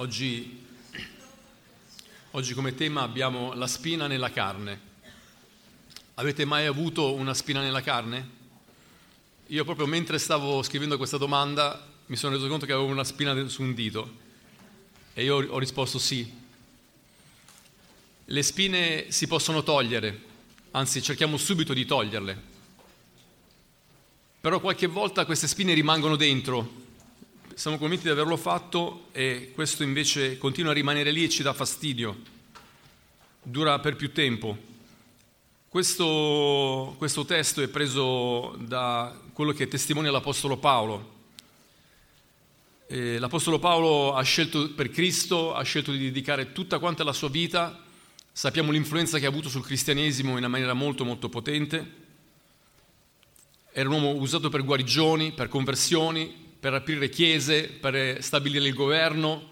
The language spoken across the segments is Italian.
Oggi, oggi, come tema abbiamo la spina nella carne. Avete mai avuto una spina nella carne? Io proprio mentre stavo scrivendo questa domanda mi sono reso conto che avevo una spina su un dito e io ho risposto sì. Le spine si possono togliere, anzi cerchiamo subito di toglierle. Però qualche volta queste spine rimangono dentro siamo convinti di averlo fatto e questo invece continua a rimanere lì e ci dà fastidio, dura per più tempo. Questo, questo testo è preso da quello che testimonia l'Apostolo Paolo. E L'Apostolo Paolo ha scelto per Cristo, ha scelto di dedicare tutta quanta la sua vita, sappiamo l'influenza che ha avuto sul cristianesimo in una maniera molto molto potente, era un uomo usato per guarigioni, per conversioni, per aprire chiese, per stabilire il governo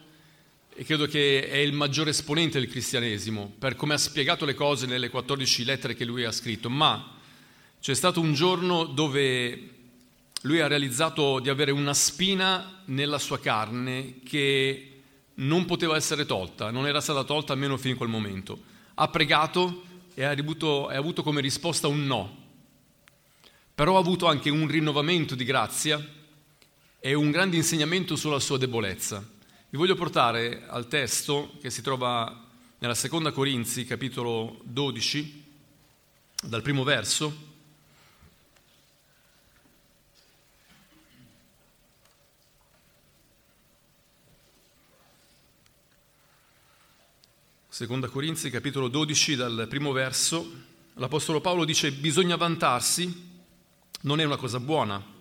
e credo che è il maggiore esponente del cristianesimo per come ha spiegato le cose nelle 14 lettere che lui ha scritto, ma c'è stato un giorno dove lui ha realizzato di avere una spina nella sua carne che non poteva essere tolta, non era stata tolta almeno fino a quel momento. Ha pregato e ha avuto, ha avuto come risposta un no, però ha avuto anche un rinnovamento di grazia è un grande insegnamento sulla sua debolezza. Vi voglio portare al testo che si trova nella seconda Corinzi, capitolo 12, dal primo verso. Seconda Corinzi, capitolo 12, dal primo verso, l'Apostolo Paolo dice bisogna vantarsi, non è una cosa buona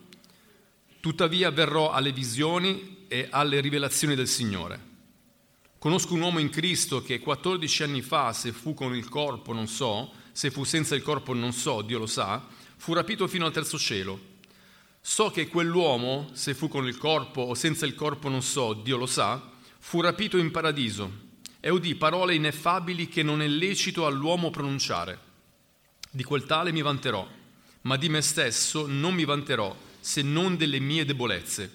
Tuttavia verrò alle visioni e alle rivelazioni del Signore. Conosco un uomo in Cristo che 14 anni fa, se fu con il corpo non so, se fu senza il corpo non so, Dio lo sa, fu rapito fino al terzo cielo. So che quell'uomo, se fu con il corpo o senza il corpo non so, Dio lo sa, fu rapito in paradiso e udì parole ineffabili che non è lecito all'uomo pronunciare. Di quel tale mi vanterò, ma di me stesso non mi vanterò se non delle mie debolezze.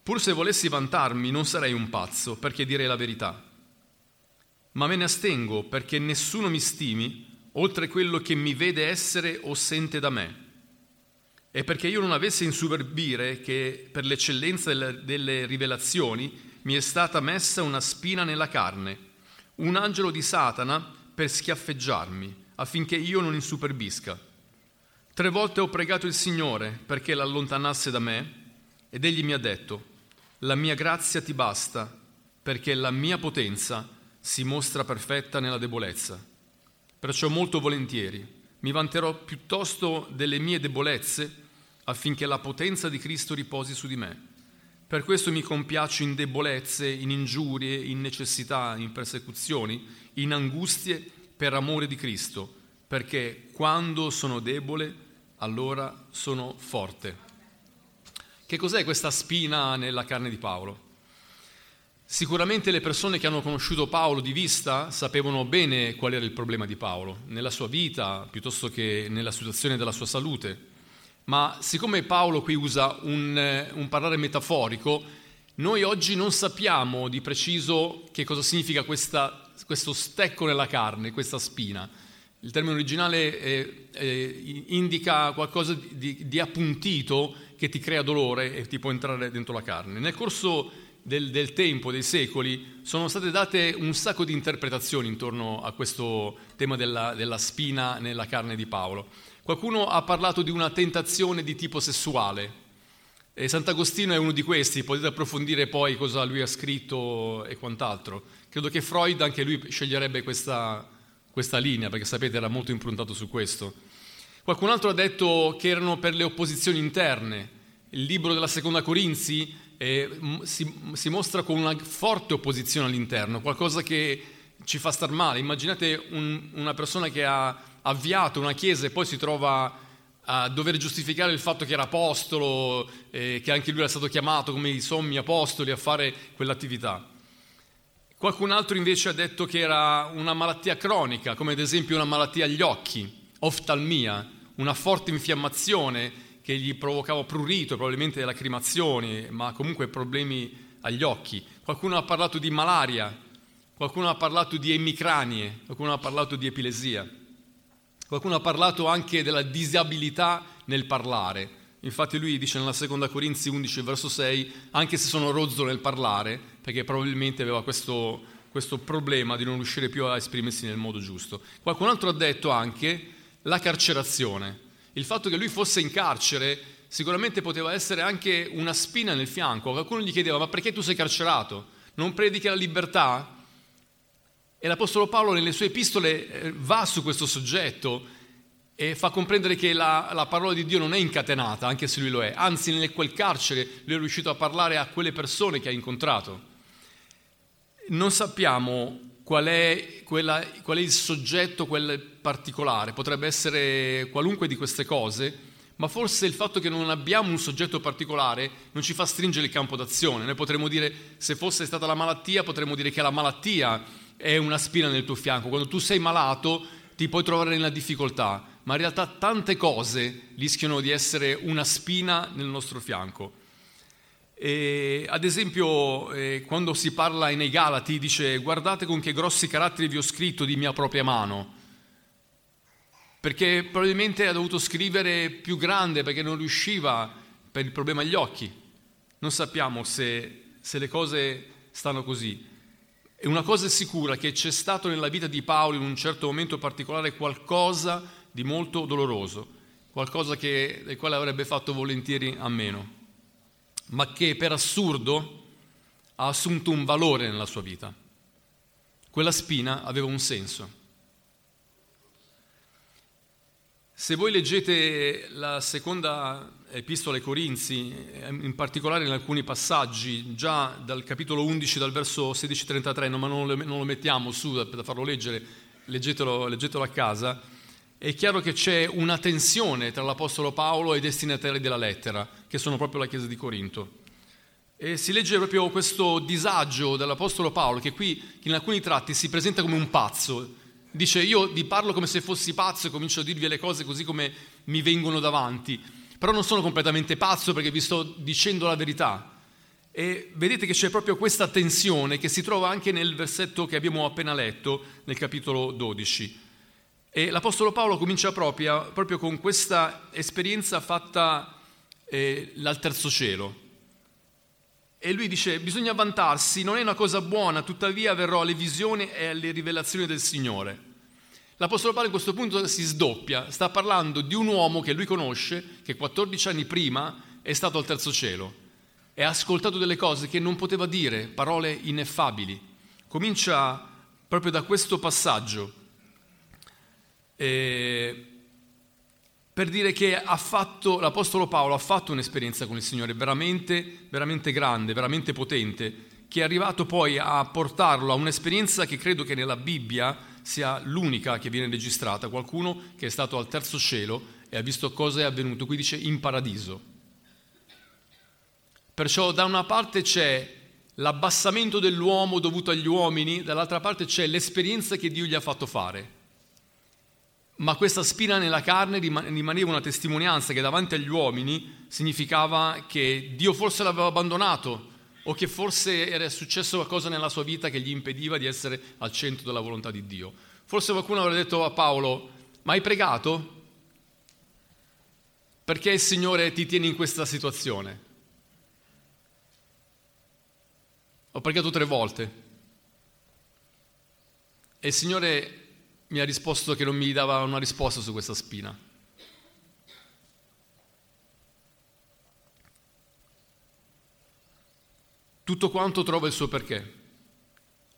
Pur se volessi vantarmi non sarei un pazzo, perché direi la verità. Ma me ne astengo perché nessuno mi stimi oltre quello che mi vede essere o sente da me. E perché io non avessi insuberbire che per l'eccellenza delle, delle rivelazioni mi è stata messa una spina nella carne, un angelo di Satana per schiaffeggiarmi, affinché io non insuperbisca. Tre volte ho pregato il Signore perché l'allontanasse da me ed egli mi ha detto, la mia grazia ti basta perché la mia potenza si mostra perfetta nella debolezza. Perciò molto volentieri mi vanterò piuttosto delle mie debolezze affinché la potenza di Cristo riposi su di me. Per questo mi compiaccio in debolezze, in ingiurie, in necessità, in persecuzioni, in angustie per amore di Cristo, perché quando sono debole allora sono forte. Che cos'è questa spina nella carne di Paolo? Sicuramente le persone che hanno conosciuto Paolo di vista sapevano bene qual era il problema di Paolo, nella sua vita piuttosto che nella situazione della sua salute. Ma siccome Paolo qui usa un, un parlare metaforico, noi oggi non sappiamo di preciso che cosa significa questa, questo stecco nella carne, questa spina. Il termine originale eh, eh, indica qualcosa di, di, appuntito che ti crea dolore e ti può entrare dentro la carne. Nel corso del, del, tempo, dei secoli, sono state date un sacco di interpretazioni intorno a questo tema della, della spina nella carne di Paolo. Qualcuno ha parlato di una tentazione di tipo sessuale, e Sant'Agostino è uno di questi, potete approfondire poi cosa lui ha scritto e quant'altro. Credo che Freud anche lui sceglierebbe questa, questa linea, perché sapete era molto improntato su questo. Qualcun altro ha detto che erano per le opposizioni interne. Il libro della seconda Corinzi eh, si, si, mostra con una forte opposizione all'interno, qualcosa che ci fa star male. Immaginate un, una persona che ha avviato una chiesa e poi si trova a dover giustificare il fatto che era apostolo, eh, che anche lui era stato chiamato come i sommi apostoli a fare quell'attività. Qualcun altro invece ha detto che era una malattia cronica, come ad esempio una malattia agli occhi, oftalmia, una forte infiammazione che gli provocava prurito, probabilmente lacrimazioni, ma comunque problemi agli occhi. qualcuno ha parlato di malaria, qualcuno ha parlato di emicranie, qualcuno ha parlato di epilesia, qualcuno ha parlato anche della disabilità nel parlare. Infatti lui dice nella seconda Corinzi 11, verso 6, anche se sono rozzo nel parlare, perché probabilmente aveva questo, questo problema di non riuscire più a esprimersi nel modo giusto. Qualcun altro ha detto anche la carcerazione. Il fatto che lui fosse in carcere sicuramente poteva essere anche una spina nel fianco. Qualcuno gli chiedeva ma perché tu sei carcerato? Non predichi la libertà? E l'Apostolo Paolo nelle sue epistole eh, va su questo soggetto e fa comprendere che la, la, parola di Dio non è incatenata, anche se lui lo è, anzi in quel carcere lui è riuscito a parlare a quelle persone che ha incontrato. Non sappiamo qual è, quella, qual è il soggetto, quel particolare, potrebbe essere qualunque di queste cose, ma forse il fatto che non abbiamo un soggetto particolare non ci fa stringere il campo d'azione. Noi potremmo dire, se fosse stata la malattia, potremmo dire che la malattia è una spina nel tuo fianco. Quando tu sei malato ti puoi trovare nella difficoltà ma in realtà tante cose rischiano di essere una spina nel nostro fianco. E, ad esempio, eh, quando si parla nei Galati, dice guardate con che grossi caratteri vi ho scritto di mia propria mano, perché probabilmente ha dovuto scrivere più grande perché non riusciva per il problema agli occhi. Non sappiamo se, se le cose stanno così. E una cosa è sicura, che c'è stato nella vita di Paolo in un certo momento particolare qualcosa di molto doloroso, qualcosa che, del quale avrebbe fatto volentieri a meno, ma che per assurdo ha assunto un valore nella sua vita. Quella spina aveva un senso. Se voi leggete la seconda epistola ai Corinzi, in particolare in alcuni passaggi, già dal capitolo 11, dal verso 16-33, ma non lo mettiamo su da farlo leggere, leggetelo, leggetelo a casa, è chiaro che c'è una tensione tra l'Apostolo Paolo e i destinatari della lettera, che sono proprio la Chiesa di Corinto. E si legge proprio questo disagio dell'Apostolo Paolo, che qui in alcuni tratti si presenta come un pazzo. Dice io vi parlo come se fossi pazzo e comincio a dirvi le cose così come mi vengono davanti, però non sono completamente pazzo perché vi sto dicendo la verità. E vedete che c'è proprio questa tensione che si trova anche nel versetto che abbiamo appena letto, nel capitolo 12. E l'Apostolo Paolo comincia proprio, proprio con questa esperienza fatta eh, al terzo cielo. E lui dice, bisogna vantarsi, non è una cosa buona, tuttavia verrò alle visioni e alle rivelazioni del Signore. L'Apostolo Paolo in questo punto si sdoppia, sta parlando di un uomo che lui conosce, che 14 anni prima è stato al terzo cielo e ha ascoltato delle cose che non poteva dire, parole ineffabili. Comincia proprio da questo passaggio eh, per dire che fatto, l'Apostolo Paolo ha fatto un'esperienza con il Signore veramente, veramente grande, veramente potente, che è arrivato poi a portarlo a un'esperienza che credo che nella Bibbia sia l'unica che viene registrata, qualcuno che è stato al terzo cielo e ha visto cosa è avvenuto, qui dice in paradiso. Perciò da una parte c'è l'abbassamento dell'uomo dovuto agli uomini, dall'altra parte c'è l'esperienza che Dio gli ha fatto fare ma questa spina nella carne rimaneva una testimonianza che davanti agli uomini significava che Dio forse l'aveva abbandonato o che forse era successo qualcosa nella sua vita che gli impediva di essere al centro della volontà di Dio. Forse qualcuno avrebbe detto a Paolo, ma hai pregato? Perché il Signore ti tiene in questa situazione? Ho pregato tre volte e il Signore mi ha risposto che non mi dava una risposta su questa spina. Tutto quanto trova il suo perché.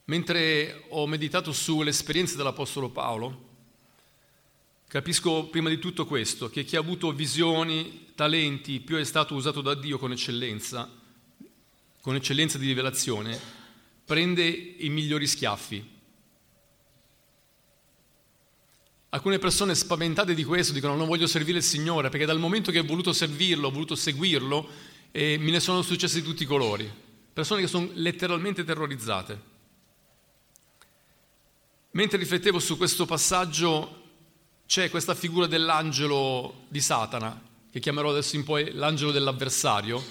Mentre ho meditato sull'esperienza dell'Apostolo Paolo, capisco prima di tutto questo, che chi ha avuto visioni, talenti, più è stato usato da Dio con eccellenza, con eccellenza di rivelazione, prende i migliori schiaffi Alcune persone spaventate di questo dicono non voglio servire il Signore perché dal momento che ho voluto servirlo, ho voluto seguirlo, eh, me ne sono successi di tutti i colori. Persone che sono letteralmente terrorizzate. Mentre riflettevo su questo passaggio c'è questa figura dell'angelo di Satana, che chiamerò adesso in poi l'angelo dell'avversario,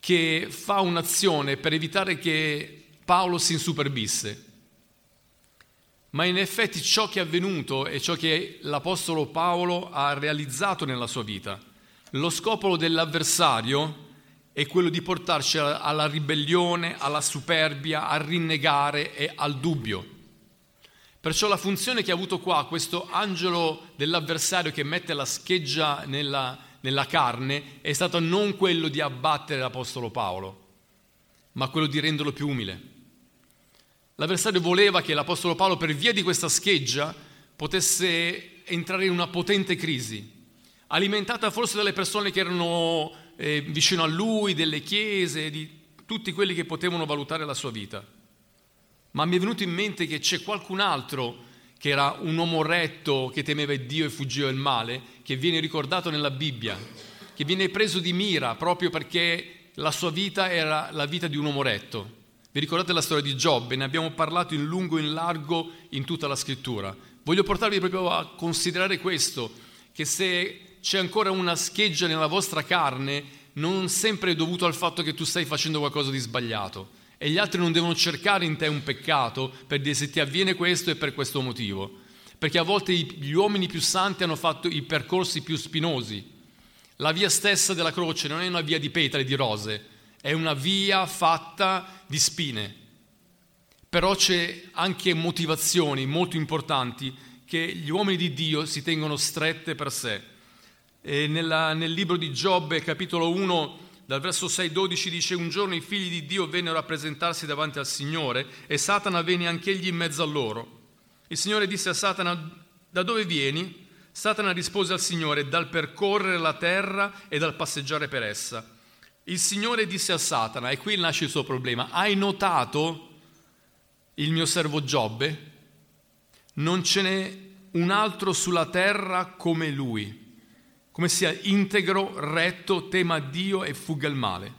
che fa un'azione per evitare che Paolo si insuperbisse. Ma in effetti ciò che è avvenuto è ciò che l'Apostolo Paolo ha realizzato nella sua vita. Lo scopo dell'avversario è quello di portarci alla ribellione, alla superbia, a rinnegare e al dubbio. Perciò la funzione che ha avuto qua questo angelo dell'avversario che mette la scheggia nella, nella carne è stato non quello di abbattere l'Apostolo Paolo, ma quello di renderlo più umile. L'avversario voleva che l'Apostolo Paolo, per via di questa scheggia, potesse entrare in una potente crisi, alimentata forse dalle persone che erano eh, vicino a lui, delle chiese, di tutti quelli che potevano valutare la sua vita. Ma mi è venuto in mente che c'è qualcun altro che era un uomo retto che temeva Dio e fuggiva il male, che viene ricordato nella Bibbia, che viene preso di mira proprio perché la sua vita era la vita di un uomo retto. Vi ricordate la storia di Giobbe? Ne abbiamo parlato in lungo e in largo in tutta la scrittura. Voglio portarvi proprio a considerare questo, che se c'è ancora una scheggia nella vostra carne, non sempre è dovuto al fatto che tu stai facendo qualcosa di sbagliato. E gli altri non devono cercare in te un peccato per dire se ti avviene questo è per questo motivo. Perché a volte gli uomini più santi hanno fatto i percorsi più spinosi. La via stessa della croce non è una via di petali, di rose, è una via fatta di spine. Però c'è anche motivazioni molto importanti che gli uomini di Dio si tengono strette per sé nella, nel libro di Giobbe, capitolo 1, dal verso 6-12 dice un giorno i figli di Dio vennero a presentarsi davanti al Signore e Satana venne anch'egli in mezzo a loro. Il Signore disse a Satana, da dove vieni? Satana rispose al Signore, dal percorrere la terra e dal passeggiare per essa. Il Signore disse a Satana, e qui nasce il suo problema, hai notato il mio servo Giobbe? Non ce n'è un altro sulla terra come lui come sia integro, retto, tema Dio e fugga il male.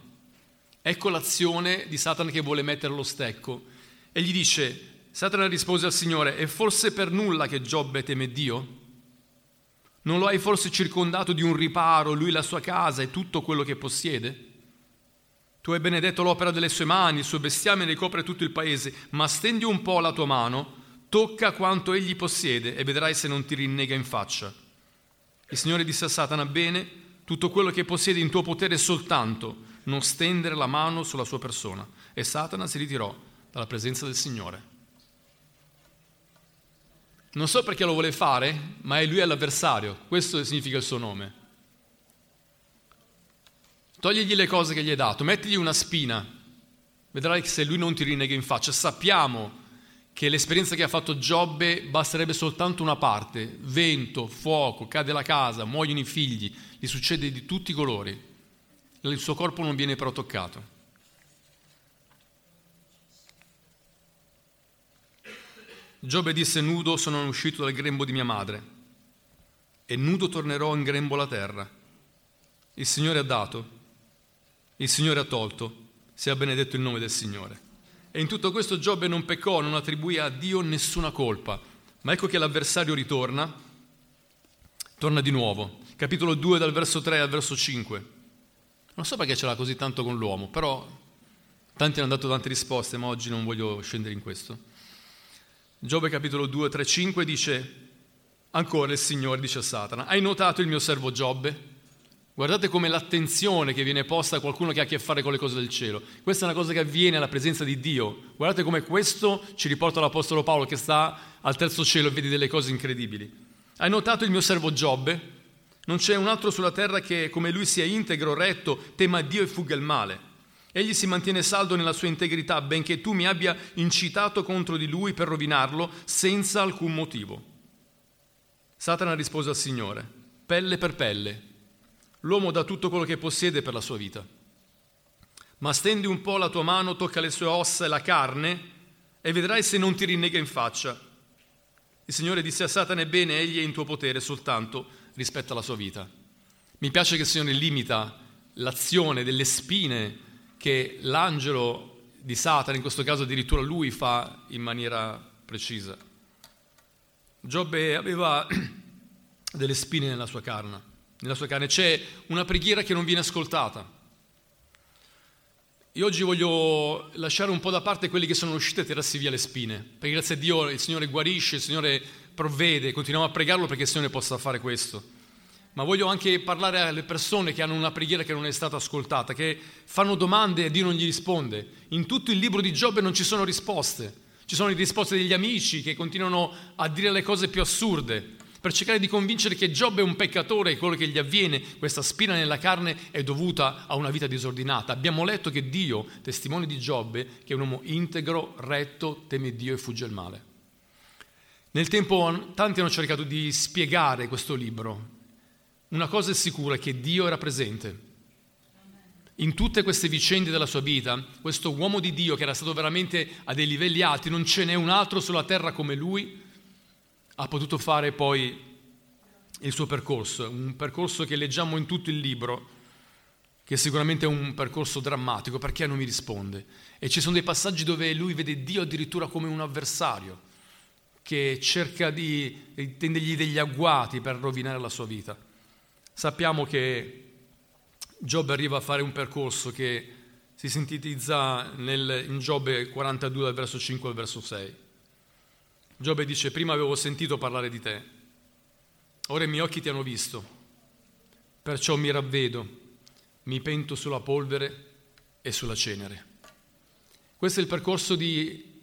Ecco l'azione di Satana che vuole mettere lo stecco. E gli dice, Satana rispose al Signore, è forse per nulla che Giobbe teme Dio? Non lo hai forse circondato di un riparo, lui la sua casa e tutto quello che possiede? Tu hai benedetto l'opera delle sue mani, il suo bestiame ne copre tutto il paese, ma stendi un po' la tua mano, tocca quanto egli possiede e vedrai se non ti rinnega in faccia. Il Signore disse a Satana, bene, tutto quello che possiedi in tuo potere soltanto non stendere la mano sulla sua persona. E Satana si ritirò dalla presenza del Signore. Non so perché lo vuole fare, ma è lui l'avversario, questo significa il suo nome. Togligli le cose che gli hai dato, mettigli una spina, vedrai che se lui non ti rinnega in faccia. Sappiamo che l'esperienza che ha fatto Giobbe basterebbe soltanto una parte, vento, fuoco, cade la casa, muoiono i figli, gli succede di tutti i colori, il suo corpo non viene però toccato. Giobbe disse nudo sono uscito dal grembo di mia madre e nudo tornerò in grembo la terra. Il Signore ha dato, il Signore ha tolto, sia benedetto il nome del Signore. E in tutto questo Giobbe non peccò, non attribuì a Dio nessuna colpa. Ma ecco che l'avversario ritorna, torna di nuovo. Capitolo 2 dal verso 3 al verso 5. Non so perché ce l'ha così tanto con l'uomo, però tanti hanno dato tante risposte, ma oggi non voglio scendere in questo. Giobbe capitolo 2, 3, 5 dice, ancora il Signore dice a Satana, hai notato il mio servo Giobbe? Guardate come l'attenzione che viene posta a qualcuno che ha a che fare con le cose del cielo. Questa è una cosa che avviene alla presenza di Dio. Guardate come questo ci riporta l'Apostolo Paolo che sta al terzo cielo e vede delle cose incredibili. Hai notato il mio servo Giobbe? Non c'è un altro sulla terra che come lui sia integro, retto, tema Dio e fugga il male. Egli si mantiene saldo nella sua integrità, benché tu mi abbia incitato contro di lui per rovinarlo senza alcun motivo. Satana rispose al Signore, pelle per pelle, L'uomo dà tutto quello che possiede per la sua vita. Ma stendi un po' la tua mano, tocca le sue ossa e la carne e vedrai se non ti rinnega in faccia. Il Signore disse a Satana, ebbene, egli è in tuo potere soltanto rispetto alla sua vita. Mi piace che il Signore limita l'azione delle spine che l'angelo di Satana, in questo caso addirittura lui, fa in maniera precisa. Giobbe aveva delle spine nella sua, carne, nella sua carne. C'è una preghiera che non viene ascoltata. Io oggi voglio lasciare un po' da parte quelli che sono usciti e tirarsi via le spine, perché grazie a Dio il Signore guarisce, il Signore provvede, continuiamo a pregarlo perché il Signore possa fare questo. Ma voglio anche parlare alle persone che hanno una preghiera che non è stata ascoltata, che fanno domande e Dio non gli risponde. In tutto il libro di Giobbe non ci sono risposte, ci sono le risposte degli amici che continuano a dire le cose più assurde per cercare di convincere che Giobbe è un peccatore e quello che gli avviene, questa spina nella carne, è dovuta a una vita disordinata. Abbiamo letto che Dio, testimone di Giobbe, che è un uomo integro, retto, teme Dio e fugge il male. Nel tempo tanti hanno cercato di spiegare questo libro. Una cosa è sicura, che Dio era presente. In tutte queste vicende della sua vita, questo uomo di Dio che era stato veramente a dei livelli alti, non ce n'è un altro sulla terra come lui, ha potuto fare poi il suo percorso, un percorso che leggiamo in tutto il libro, che sicuramente è un percorso drammatico, perché non mi risponde. E ci sono dei passaggi dove lui vede Dio addirittura come un avversario, che cerca di tendergli degli agguati per rovinare la sua vita. Sappiamo che Giobbe arriva a fare un percorso che si sintetizza nel, in Giobbe 42 dal verso 5 al verso 6 Giobbe dice, prima avevo sentito parlare di te, ora i miei occhi ti hanno visto, perciò mi ravvedo, mi pento sulla polvere e sulla cenere. Questo è il percorso di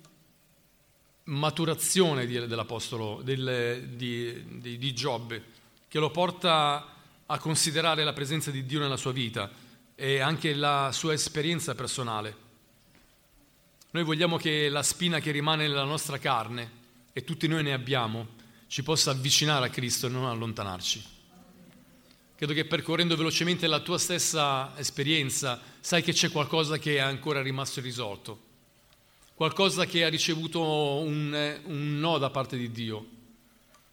maturazione dell'Apostolo, del, di, di, di Giobbe, che lo porta a considerare la presenza di Dio nella sua vita e anche la sua esperienza personale. Noi vogliamo che la spina che rimane nella nostra carne, e tutti noi ne abbiamo, ci possa avvicinare a Cristo e non allontanarci. Credo che percorrendo velocemente la tua stessa esperienza, sai che c'è qualcosa che è ancora rimasto irrisolto, qualcosa che ha ricevuto un, un no da parte di Dio,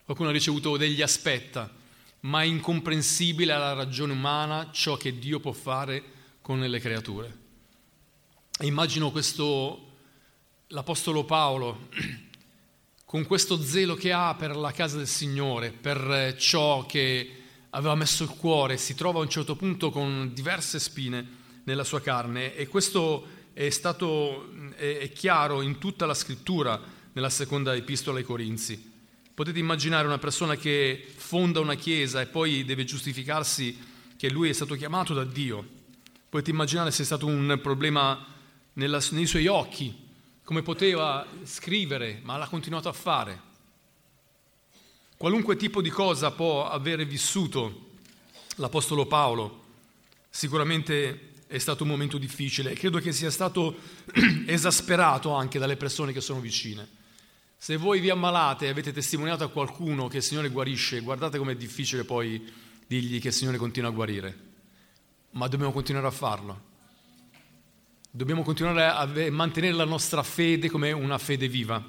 qualcuno ha ricevuto degli aspetta, ma è incomprensibile alla ragione umana ciò che Dio può fare con le creature. E immagino questo, l'Apostolo Paolo con questo zelo che ha per la casa del Signore, per eh, ciò che aveva messo il cuore, si trova a un certo punto con diverse spine nella sua carne e questo è stato è, chiaro in tutta la scrittura nella seconda epistola ai Corinzi. Potete immaginare una persona che fonda una chiesa e poi deve giustificarsi che lui è stato chiamato da Dio. Potete immaginare se è stato un problema nella, nei suoi occhi, come poteva scrivere, ma l'ha continuato a fare. Qualunque tipo di cosa può avere vissuto l'Apostolo Paolo, sicuramente è stato un momento difficile e credo che sia stato esasperato anche dalle persone che sono vicine. Se voi vi ammalate e avete testimoniato a qualcuno che il Signore guarisce, guardate com'è difficile poi dirgli che il Signore continua a guarire, ma dobbiamo continuare a farlo Dobbiamo continuare a mantenere la nostra fede come una fede viva.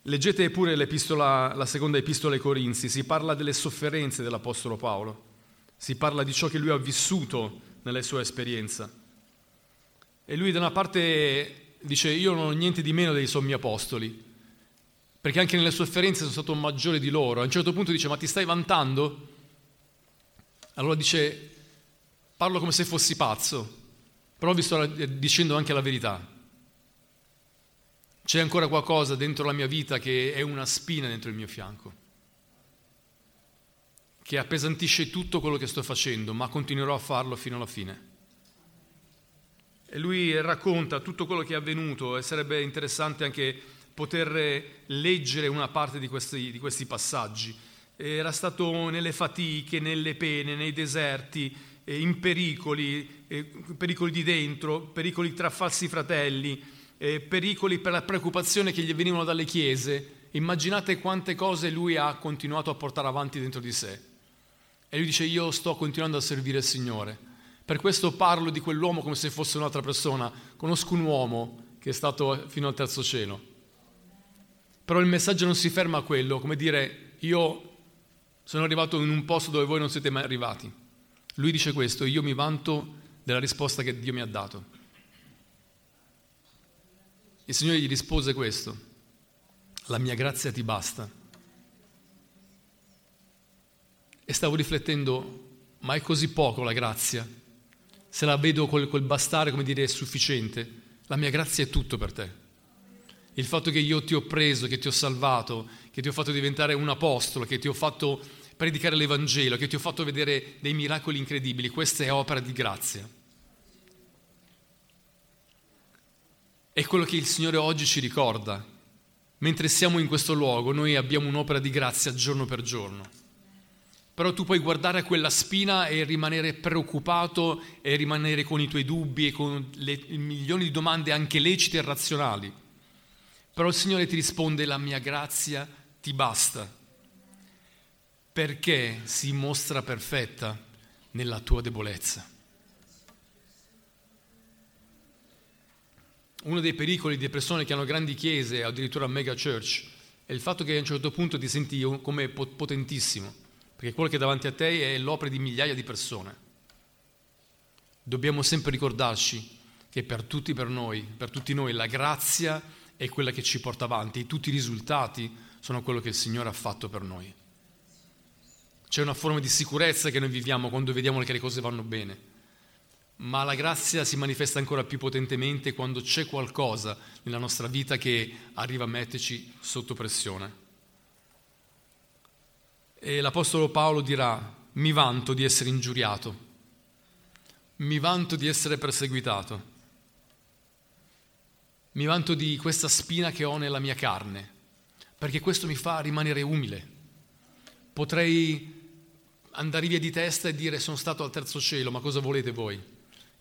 Leggete pure la seconda epistola ai Corinzi, si parla delle sofferenze dell'Apostolo Paolo, si parla di ciò che lui ha vissuto nella sua esperienza. E lui da una parte dice io non ho niente di meno dei sommi apostoli, perché anche nelle sofferenze sono stato maggiore di loro. A un certo punto dice ma ti stai vantando? Allora dice parlo come se fossi pazzo, però vi sto dicendo anche la verità. C'è ancora qualcosa dentro la mia vita che è una spina dentro il mio fianco, che appesantisce tutto quello che sto facendo, ma continuerò a farlo fino alla fine. E lui racconta tutto quello che è avvenuto e sarebbe interessante anche poter leggere una parte di questi, di questi passaggi. Era stato nelle fatiche, nelle pene, nei deserti, in pericoli, pericoli di dentro, pericoli tra falsi fratelli, pericoli per la preoccupazione che gli venivano dalle chiese. Immaginate quante cose lui ha continuato a portare avanti dentro di sé. E lui dice io sto continuando a servire il Signore. Per questo parlo di quell'uomo come se fosse un'altra persona. Conosco un uomo che è stato fino al terzo cielo. Però il messaggio non si ferma a quello, come dire io sono arrivato in un posto dove voi non siete mai arrivati. Lui dice questo, io mi vanto della risposta che Dio mi ha dato. Il Signore gli rispose questo, la mia grazia ti basta. E stavo riflettendo, ma è così poco la grazia? se la vedo col, col bastare, come dire, è sufficiente, la mia grazia è tutto per te. Il fatto che io ti ho preso, che ti ho salvato, che ti ho fatto diventare un apostolo, che ti ho fatto predicare l'Evangelo, che ti ho fatto vedere dei miracoli incredibili, questa è opera di grazia. È quello che il Signore oggi ci ricorda. Mentre siamo in questo luogo, noi abbiamo un'opera di grazia giorno per giorno. Però tu puoi guardare a quella spina e rimanere preoccupato e rimanere con i tuoi dubbi e con le milioni di domande anche lecite e razionali. Però il Signore ti risponde, la mia grazia ti basta, perché si mostra perfetta nella tua debolezza. Uno dei pericoli di persone che hanno grandi chiese, addirittura mega church, è il fatto che a un certo punto ti senti come potentissimo, perché quello che è davanti a te è l'opera di migliaia di persone. Dobbiamo sempre ricordarci che per tutti, per noi, per tutti noi, la grazia è quella che ci porta avanti, tutti i risultati sono quello che il Signore ha fatto per noi. C'è una forma di sicurezza che noi viviamo quando vediamo che le cose vanno bene, ma la grazia si manifesta ancora più potentemente quando c'è qualcosa nella nostra vita che arriva a metterci sotto pressione. E l'Apostolo Paolo dirà, mi vanto di essere ingiuriato, mi vanto di essere perseguitato, mi vanto di questa spina che ho nella mia carne, perché questo mi fa rimanere umile. Potrei andare via di testa e dire sono stato al terzo cielo, ma cosa volete voi?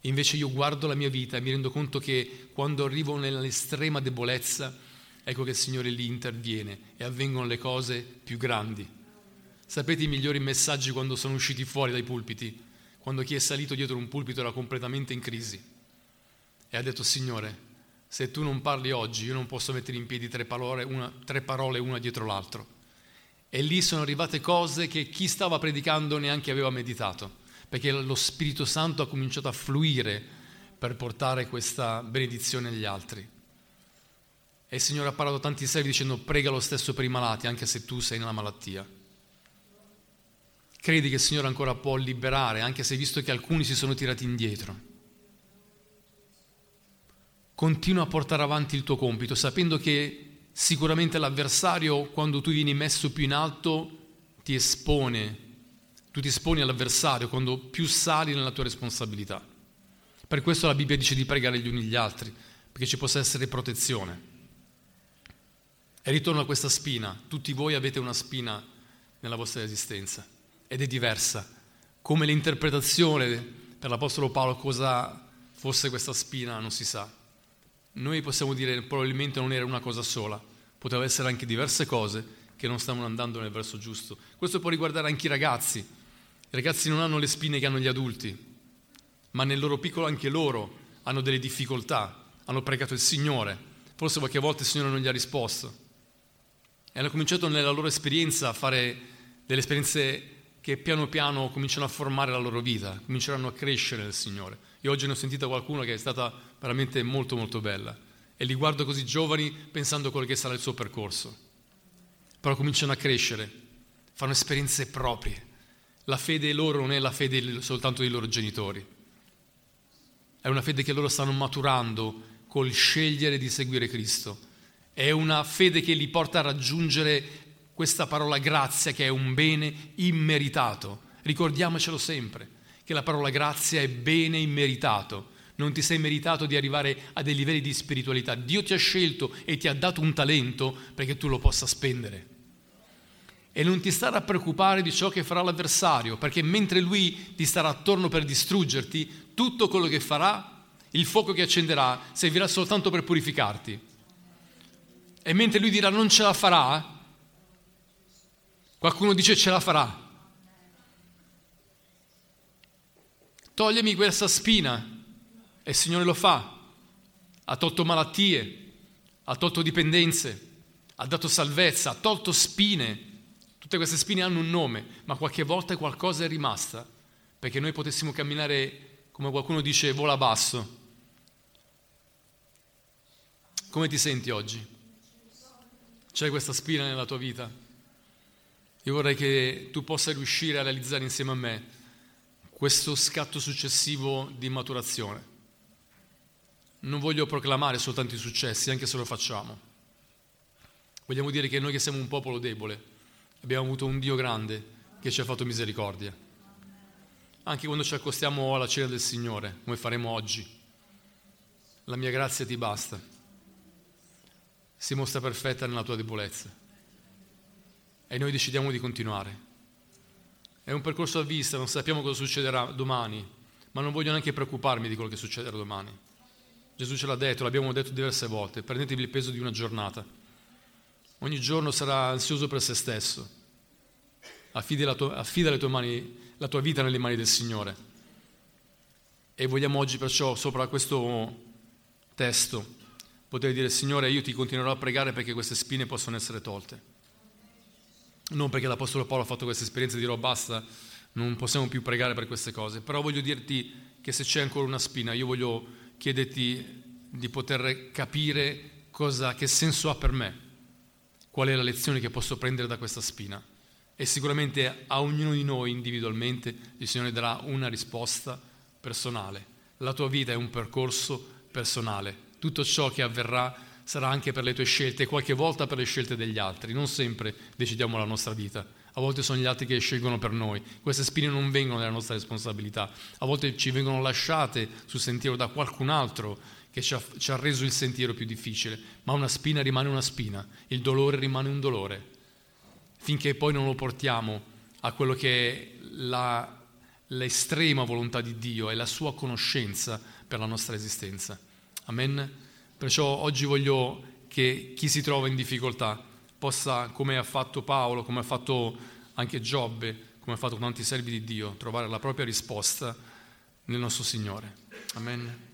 Invece io guardo la mia vita e mi rendo conto che quando arrivo nell'estrema debolezza, ecco che il Signore lì interviene e avvengono le cose più grandi. Sapete i migliori messaggi quando sono usciti fuori dai pulpiti? Quando chi è salito dietro un pulpito era completamente in crisi e ha detto Signore, se tu non parli oggi io non posso mettere in piedi tre parole una, tre parole una dietro l'altro. E lì sono arrivate cose che chi stava predicando neanche aveva meditato, perché lo Spirito Santo ha cominciato a fluire per portare questa benedizione agli altri. E il Signore ha parlato a tanti servi dicendo prega lo stesso per i malati, anche se tu sei nella malattia. Credi che il Signore ancora può liberare, anche se visto che alcuni si sono tirati indietro. Continua a portare avanti il tuo compito, sapendo che Sicuramente l'avversario, quando tu vieni messo più in alto, ti espone, tu ti esponi all'avversario quando più sali nella tua responsabilità. Per questo la Bibbia dice di pregare gli uni gli altri, perché ci possa essere protezione. E ritorno a questa spina, tutti voi avete una spina nella vostra esistenza ed è diversa. Come l'interpretazione per l'Apostolo Paolo cosa fosse questa spina non si sa. Noi possiamo dire probabilmente non era una cosa sola, poteva essere anche diverse cose che non stavano andando nel verso giusto. Questo può riguardare anche i ragazzi. I ragazzi non hanno le spine che hanno gli adulti, ma nel loro piccolo anche loro hanno delle difficoltà, hanno pregato il Signore, forse qualche volta il Signore non gli ha risposto. E hanno cominciato nella loro esperienza a fare delle esperienze che piano piano cominciano a formare la loro vita, cominceranno a crescere nel Signore. Io oggi ne ho sentita qualcuno che è stata veramente molto molto bella e li guardo così giovani pensando a quello che sarà il suo percorso. Però cominciano a crescere, fanno esperienze proprie. La fede loro non è la fede soltanto dei loro genitori, è una fede che loro stanno maturando col scegliere di seguire Cristo. È una fede che li porta a raggiungere questa parola grazia che è un bene immeritato. Ricordiamocelo sempre, che la parola grazia è bene immeritato non ti sei meritato di arrivare a dei livelli di spiritualità. Dio ti ha scelto e ti ha dato un talento perché tu lo possa spendere. E non ti stare a preoccupare di ciò che farà l'avversario, perché mentre lui ti starà attorno per distruggerti, tutto quello che farà, il fuoco che accenderà, servirà soltanto per purificarti. E mentre lui dirà non ce la farà, qualcuno dice ce la farà. Toglimi questa spina e il Signore lo fa. Ha tolto malattie, ha tolto dipendenze, ha dato salvezza, ha tolto spine. Tutte queste spine hanno un nome, ma qualche volta qualcosa è rimasta perché noi potessimo camminare, come qualcuno dice, vola basso. Come ti senti oggi? C'è questa spina nella tua vita? Io vorrei che tu possa riuscire a realizzare insieme a me questo scatto successivo di maturazione. Non voglio proclamare soltanto i successi, anche se lo facciamo. Vogliamo dire che noi che siamo un popolo debole, abbiamo avuto un Dio grande che ci ha fatto misericordia. Anche quando ci accostiamo alla cena del Signore, come faremo oggi, la mia grazia ti basta. Si mostra perfetta nella tua debolezza. E noi decidiamo di continuare. È un percorso a vista, non sappiamo cosa succederà domani, ma non voglio neanche preoccuparmi di quello che succederà domani. Gesù ce l'ha detto, l'abbiamo detto diverse volte, prendetevi il peso di una giornata. Ogni giorno sarà ansioso per se stesso affida, tua, affida mani, la tua vita nelle mani del Signore. E vogliamo oggi perciò, sopra questo testo, poter dire, Signore, io ti continuerò a pregare perché queste spine possono essere tolte. Non perché l'Apostolo Paolo ha fatto questa esperienza e dirò basta, non possiamo più pregare per queste cose, però voglio dirti che se c'è ancora una spina, io voglio chiederti di poter capire cosa, che senso ha per me, qual è la lezione che posso prendere da questa spina e sicuramente a ognuno di noi individualmente il Signore darà una risposta personale. La tua vita è un percorso personale. Tutto ciò che avverrà sarà anche per le tue scelte qualche volta per le scelte degli altri. Non sempre decidiamo la nostra vita. A volte sono gli altri che scelgono per noi. Queste spine non vengono dalla nostra responsabilità. A volte ci vengono lasciate sul sentiero da qualcun altro che ci ha, ci ha reso il sentiero più difficile. Ma una spina rimane una spina. Il dolore rimane un dolore finché poi non lo portiamo a quello che è la, l'estrema volontà di Dio e la sua conoscenza per la nostra esistenza. Amen? Perciò oggi voglio che chi si trova in difficoltà possa, come ha fatto Paolo, come ha fatto anche Giobbe, come ha fatto tanti servi di Dio, trovare la propria risposta nel nostro Signore. Amen.